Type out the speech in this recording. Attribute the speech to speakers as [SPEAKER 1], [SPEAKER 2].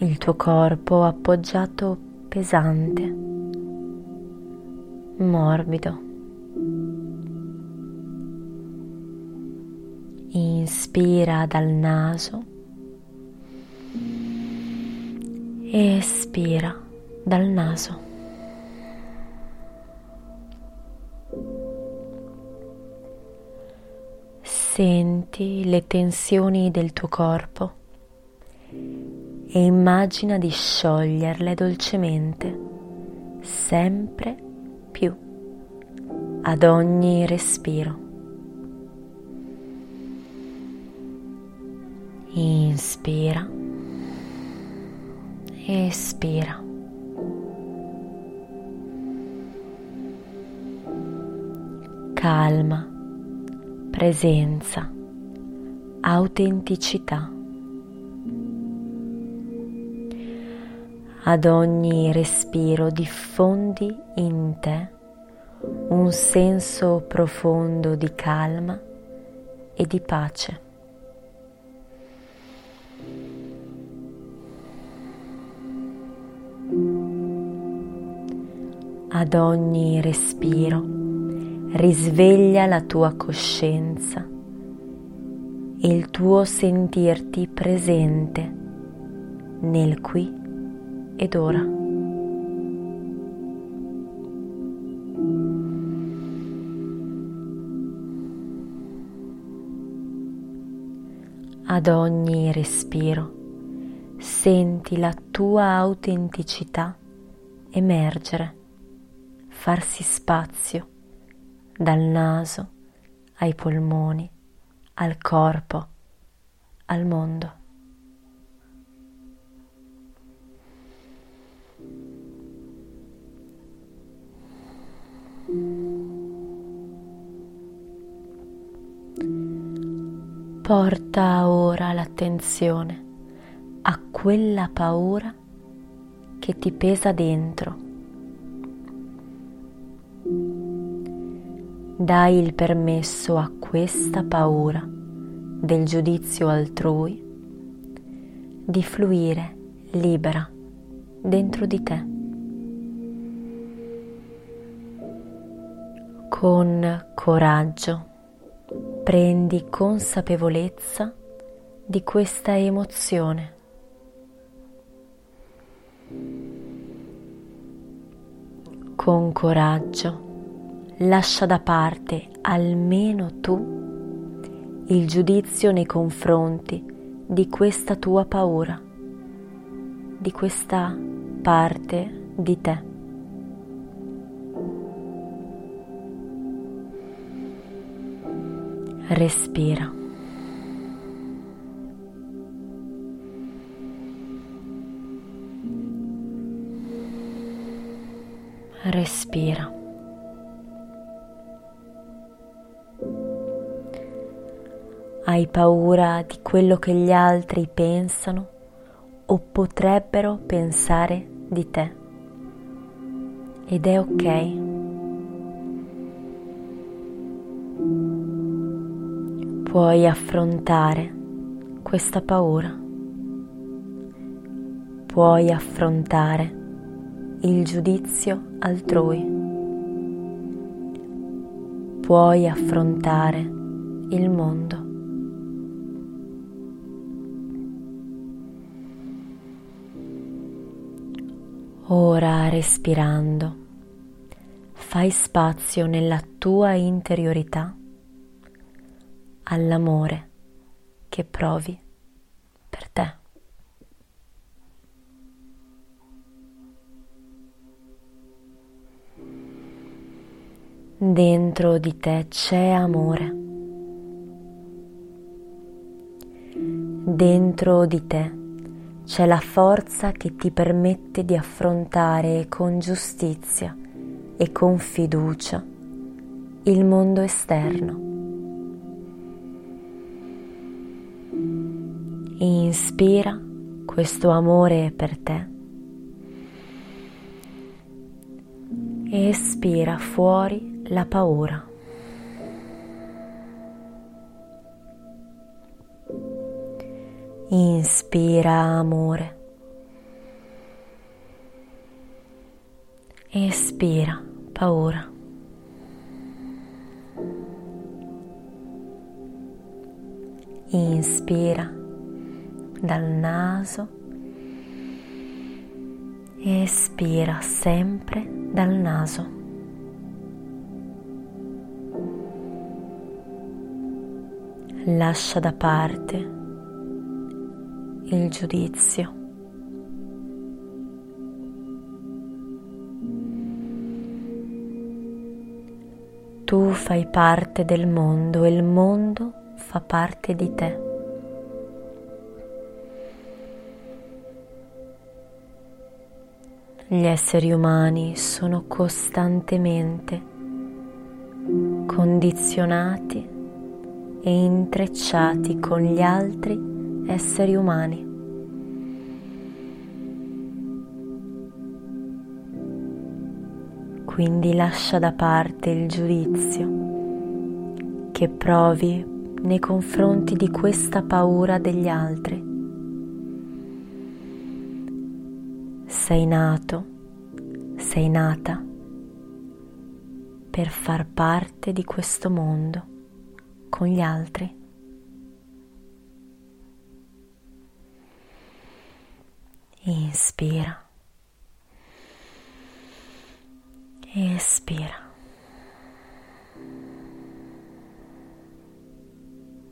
[SPEAKER 1] il tuo corpo appoggiato pesante, morbido. Inspira dal naso espira dal naso. Senti le tensioni del tuo corpo e immagina di scioglierle dolcemente, sempre più, ad ogni respiro. Inspira, espira. Calma, presenza, autenticità. Ad ogni respiro diffondi in te un senso profondo di calma e di pace. Ad ogni respiro risveglia la tua coscienza e il tuo sentirti presente nel qui ed ora. Ad ogni respiro senti la tua autenticità emergere, farsi spazio dal naso ai polmoni, al corpo, al mondo. Porta ora l'attenzione a quella paura che ti pesa dentro. Dai il permesso a questa paura del giudizio altrui di fluire libera dentro di te. Con coraggio prendi consapevolezza di questa emozione. Con coraggio lascia da parte almeno tu il giudizio nei confronti di questa tua paura, di questa parte di te. Respira. Respira. Hai paura di quello che gli altri pensano o potrebbero pensare di te. Ed è ok. Puoi affrontare questa paura, puoi affrontare il giudizio altrui, puoi affrontare il mondo. Ora respirando, fai spazio nella tua interiorità all'amore che provi per te. Dentro di te c'è amore. Dentro di te c'è la forza che ti permette di affrontare con giustizia e con fiducia il mondo esterno. Inspira questo amore per te. Espira fuori la paura. Inspira amore. Espira paura. Inspira dal naso. Espira sempre dal naso. Lascia da parte il giudizio. Tu fai parte del mondo e il mondo fa parte di te. Gli esseri umani sono costantemente condizionati e intrecciati con gli altri esseri umani. Quindi lascia da parte il giudizio che provi nei confronti di questa paura degli altri. Sei nato, sei nata per far parte di questo mondo con gli altri. Inspira. Espira.